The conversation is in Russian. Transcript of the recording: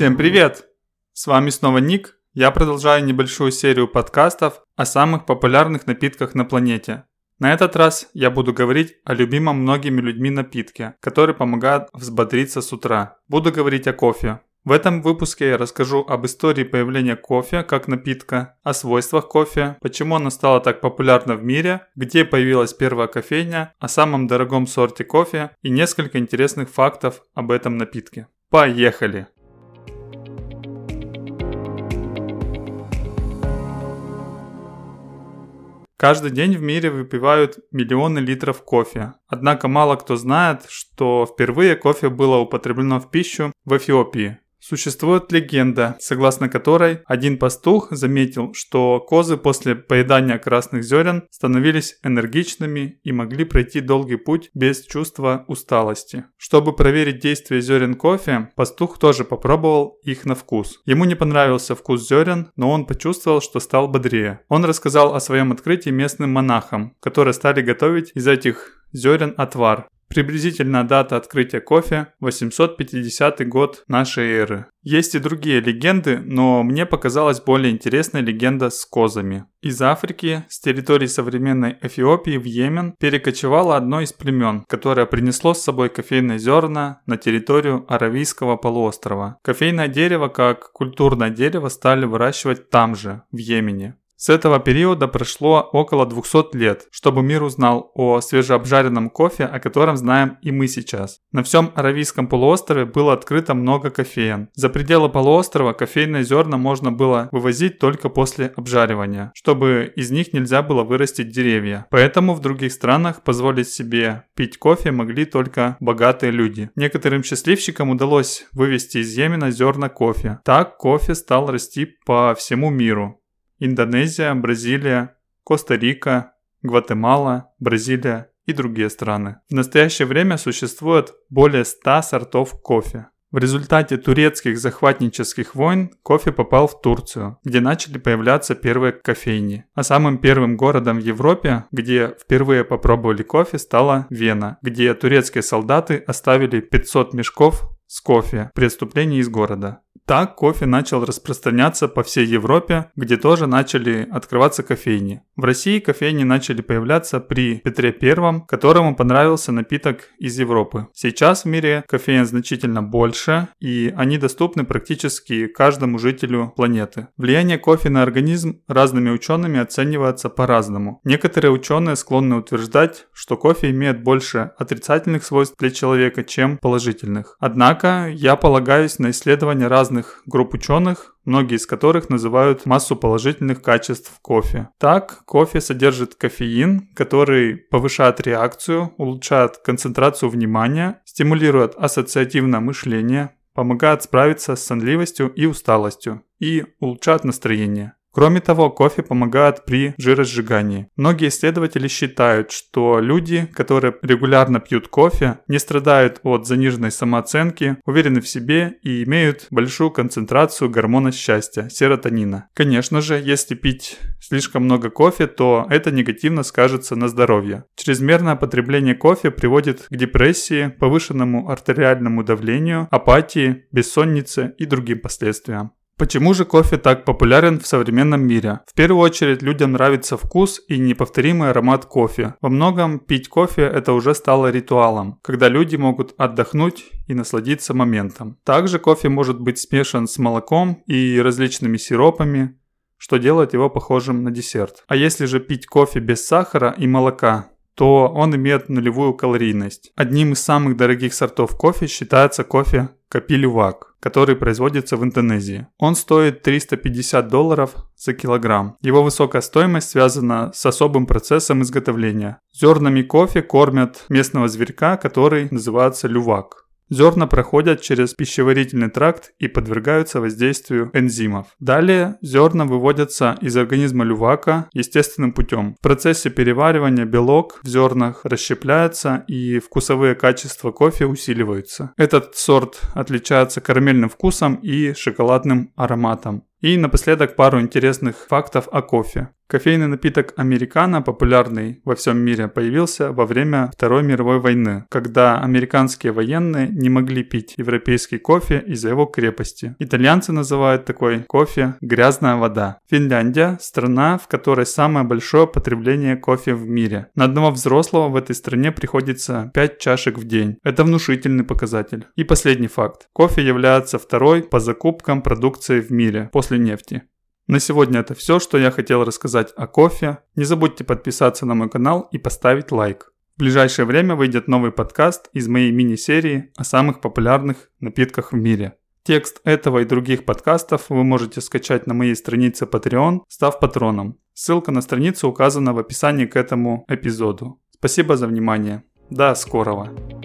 Всем привет! С вами снова Ник. Я продолжаю небольшую серию подкастов о самых популярных напитках на планете. На этот раз я буду говорить о любимом многими людьми напитке, который помогает взбодриться с утра. Буду говорить о кофе. В этом выпуске я расскажу об истории появления кофе как напитка, о свойствах кофе, почему она стала так популярна в мире, где появилась первая кофейня, о самом дорогом сорте кофе и несколько интересных фактов об этом напитке. Поехали! Каждый день в мире выпивают миллионы литров кофе. Однако мало кто знает, что впервые кофе было употреблено в пищу в Эфиопии. Существует легенда, согласно которой один пастух заметил, что козы после поедания красных зерен становились энергичными и могли пройти долгий путь без чувства усталости. Чтобы проверить действие зерен кофе, пастух тоже попробовал их на вкус. Ему не понравился вкус зерен, но он почувствовал, что стал бодрее. Он рассказал о своем открытии местным монахам, которые стали готовить из этих зерен отвар. Приблизительная дата открытия кофе – 850 год нашей эры. Есть и другие легенды, но мне показалась более интересная легенда с козами. Из Африки, с территории современной Эфиопии в Йемен, перекочевало одно из племен, которое принесло с собой кофейные зерна на территорию Аравийского полуострова. Кофейное дерево как культурное дерево стали выращивать там же, в Йемене. С этого периода прошло около 200 лет, чтобы мир узнал о свежеобжаренном кофе, о котором знаем и мы сейчас. На всем Аравийском полуострове было открыто много кофеен. За пределы полуострова кофейные зерна можно было вывозить только после обжаривания, чтобы из них нельзя было вырастить деревья. Поэтому в других странах позволить себе пить кофе могли только богатые люди. Некоторым счастливчикам удалось вывести из Йемена зерна кофе. Так кофе стал расти по всему миру. Индонезия, Бразилия, Коста-Рика, Гватемала, Бразилия и другие страны. В настоящее время существует более 100 сортов кофе. В результате турецких захватнических войн кофе попал в Турцию, где начали появляться первые кофейни. А самым первым городом в Европе, где впервые попробовали кофе, стала Вена, где турецкие солдаты оставили 500 мешков с кофе при отступлении из города. Так кофе начал распространяться по всей Европе, где тоже начали открываться кофейни. В России кофейни начали появляться при Петре I, которому понравился напиток из Европы. Сейчас в мире кофеин значительно больше, и они доступны практически каждому жителю планеты. Влияние кофе на организм разными учеными оценивается по-разному. Некоторые ученые склонны утверждать, что кофе имеет больше отрицательных свойств для человека, чем положительных. Однако я полагаюсь на исследования разных разных групп ученых, многие из которых называют массу положительных качеств кофе. Так, кофе содержит кофеин, который повышает реакцию, улучшает концентрацию внимания, стимулирует ассоциативное мышление, помогает справиться с сонливостью и усталостью и улучшает настроение. Кроме того, кофе помогает при жиросжигании. Многие исследователи считают, что люди, которые регулярно пьют кофе, не страдают от заниженной самооценки, уверены в себе и имеют большую концентрацию гормона счастья – серотонина. Конечно же, если пить слишком много кофе, то это негативно скажется на здоровье. Чрезмерное потребление кофе приводит к депрессии, повышенному артериальному давлению, апатии, бессоннице и другим последствиям. Почему же кофе так популярен в современном мире? В первую очередь людям нравится вкус и неповторимый аромат кофе. Во многом пить кофе это уже стало ритуалом, когда люди могут отдохнуть и насладиться моментом. Также кофе может быть смешан с молоком и различными сиропами, что делает его похожим на десерт. А если же пить кофе без сахара и молока, то он имеет нулевую калорийность. Одним из самых дорогих сортов кофе считается кофе Капилювак, который производится в Индонезии. Он стоит 350 долларов за килограмм. Его высокая стоимость связана с особым процессом изготовления. Зернами кофе кормят местного зверька, который называется лювак. Зерна проходят через пищеварительный тракт и подвергаются воздействию энзимов. Далее зерна выводятся из организма лювака естественным путем. В процессе переваривания белок в зернах расщепляется и вкусовые качества кофе усиливаются. Этот сорт отличается карамельным вкусом и шоколадным ароматом. И напоследок пару интересных фактов о кофе. Кофейный напиток американо, популярный во всем мире, появился во время Второй мировой войны, когда американские военные не могли пить европейский кофе из-за его крепости. Итальянцы называют такой кофе «грязная вода». Финляндия – страна, в которой самое большое потребление кофе в мире. На одного взрослого в этой стране приходится 5 чашек в день. Это внушительный показатель. И последний факт. Кофе является второй по закупкам продукции в мире после нефти. На сегодня это все, что я хотел рассказать о кофе. Не забудьте подписаться на мой канал и поставить лайк. В ближайшее время выйдет новый подкаст из моей мини-серии о самых популярных напитках в мире. Текст этого и других подкастов вы можете скачать на моей странице Patreon, став патроном. Ссылка на страницу указана в описании к этому эпизоду. Спасибо за внимание. До скорого.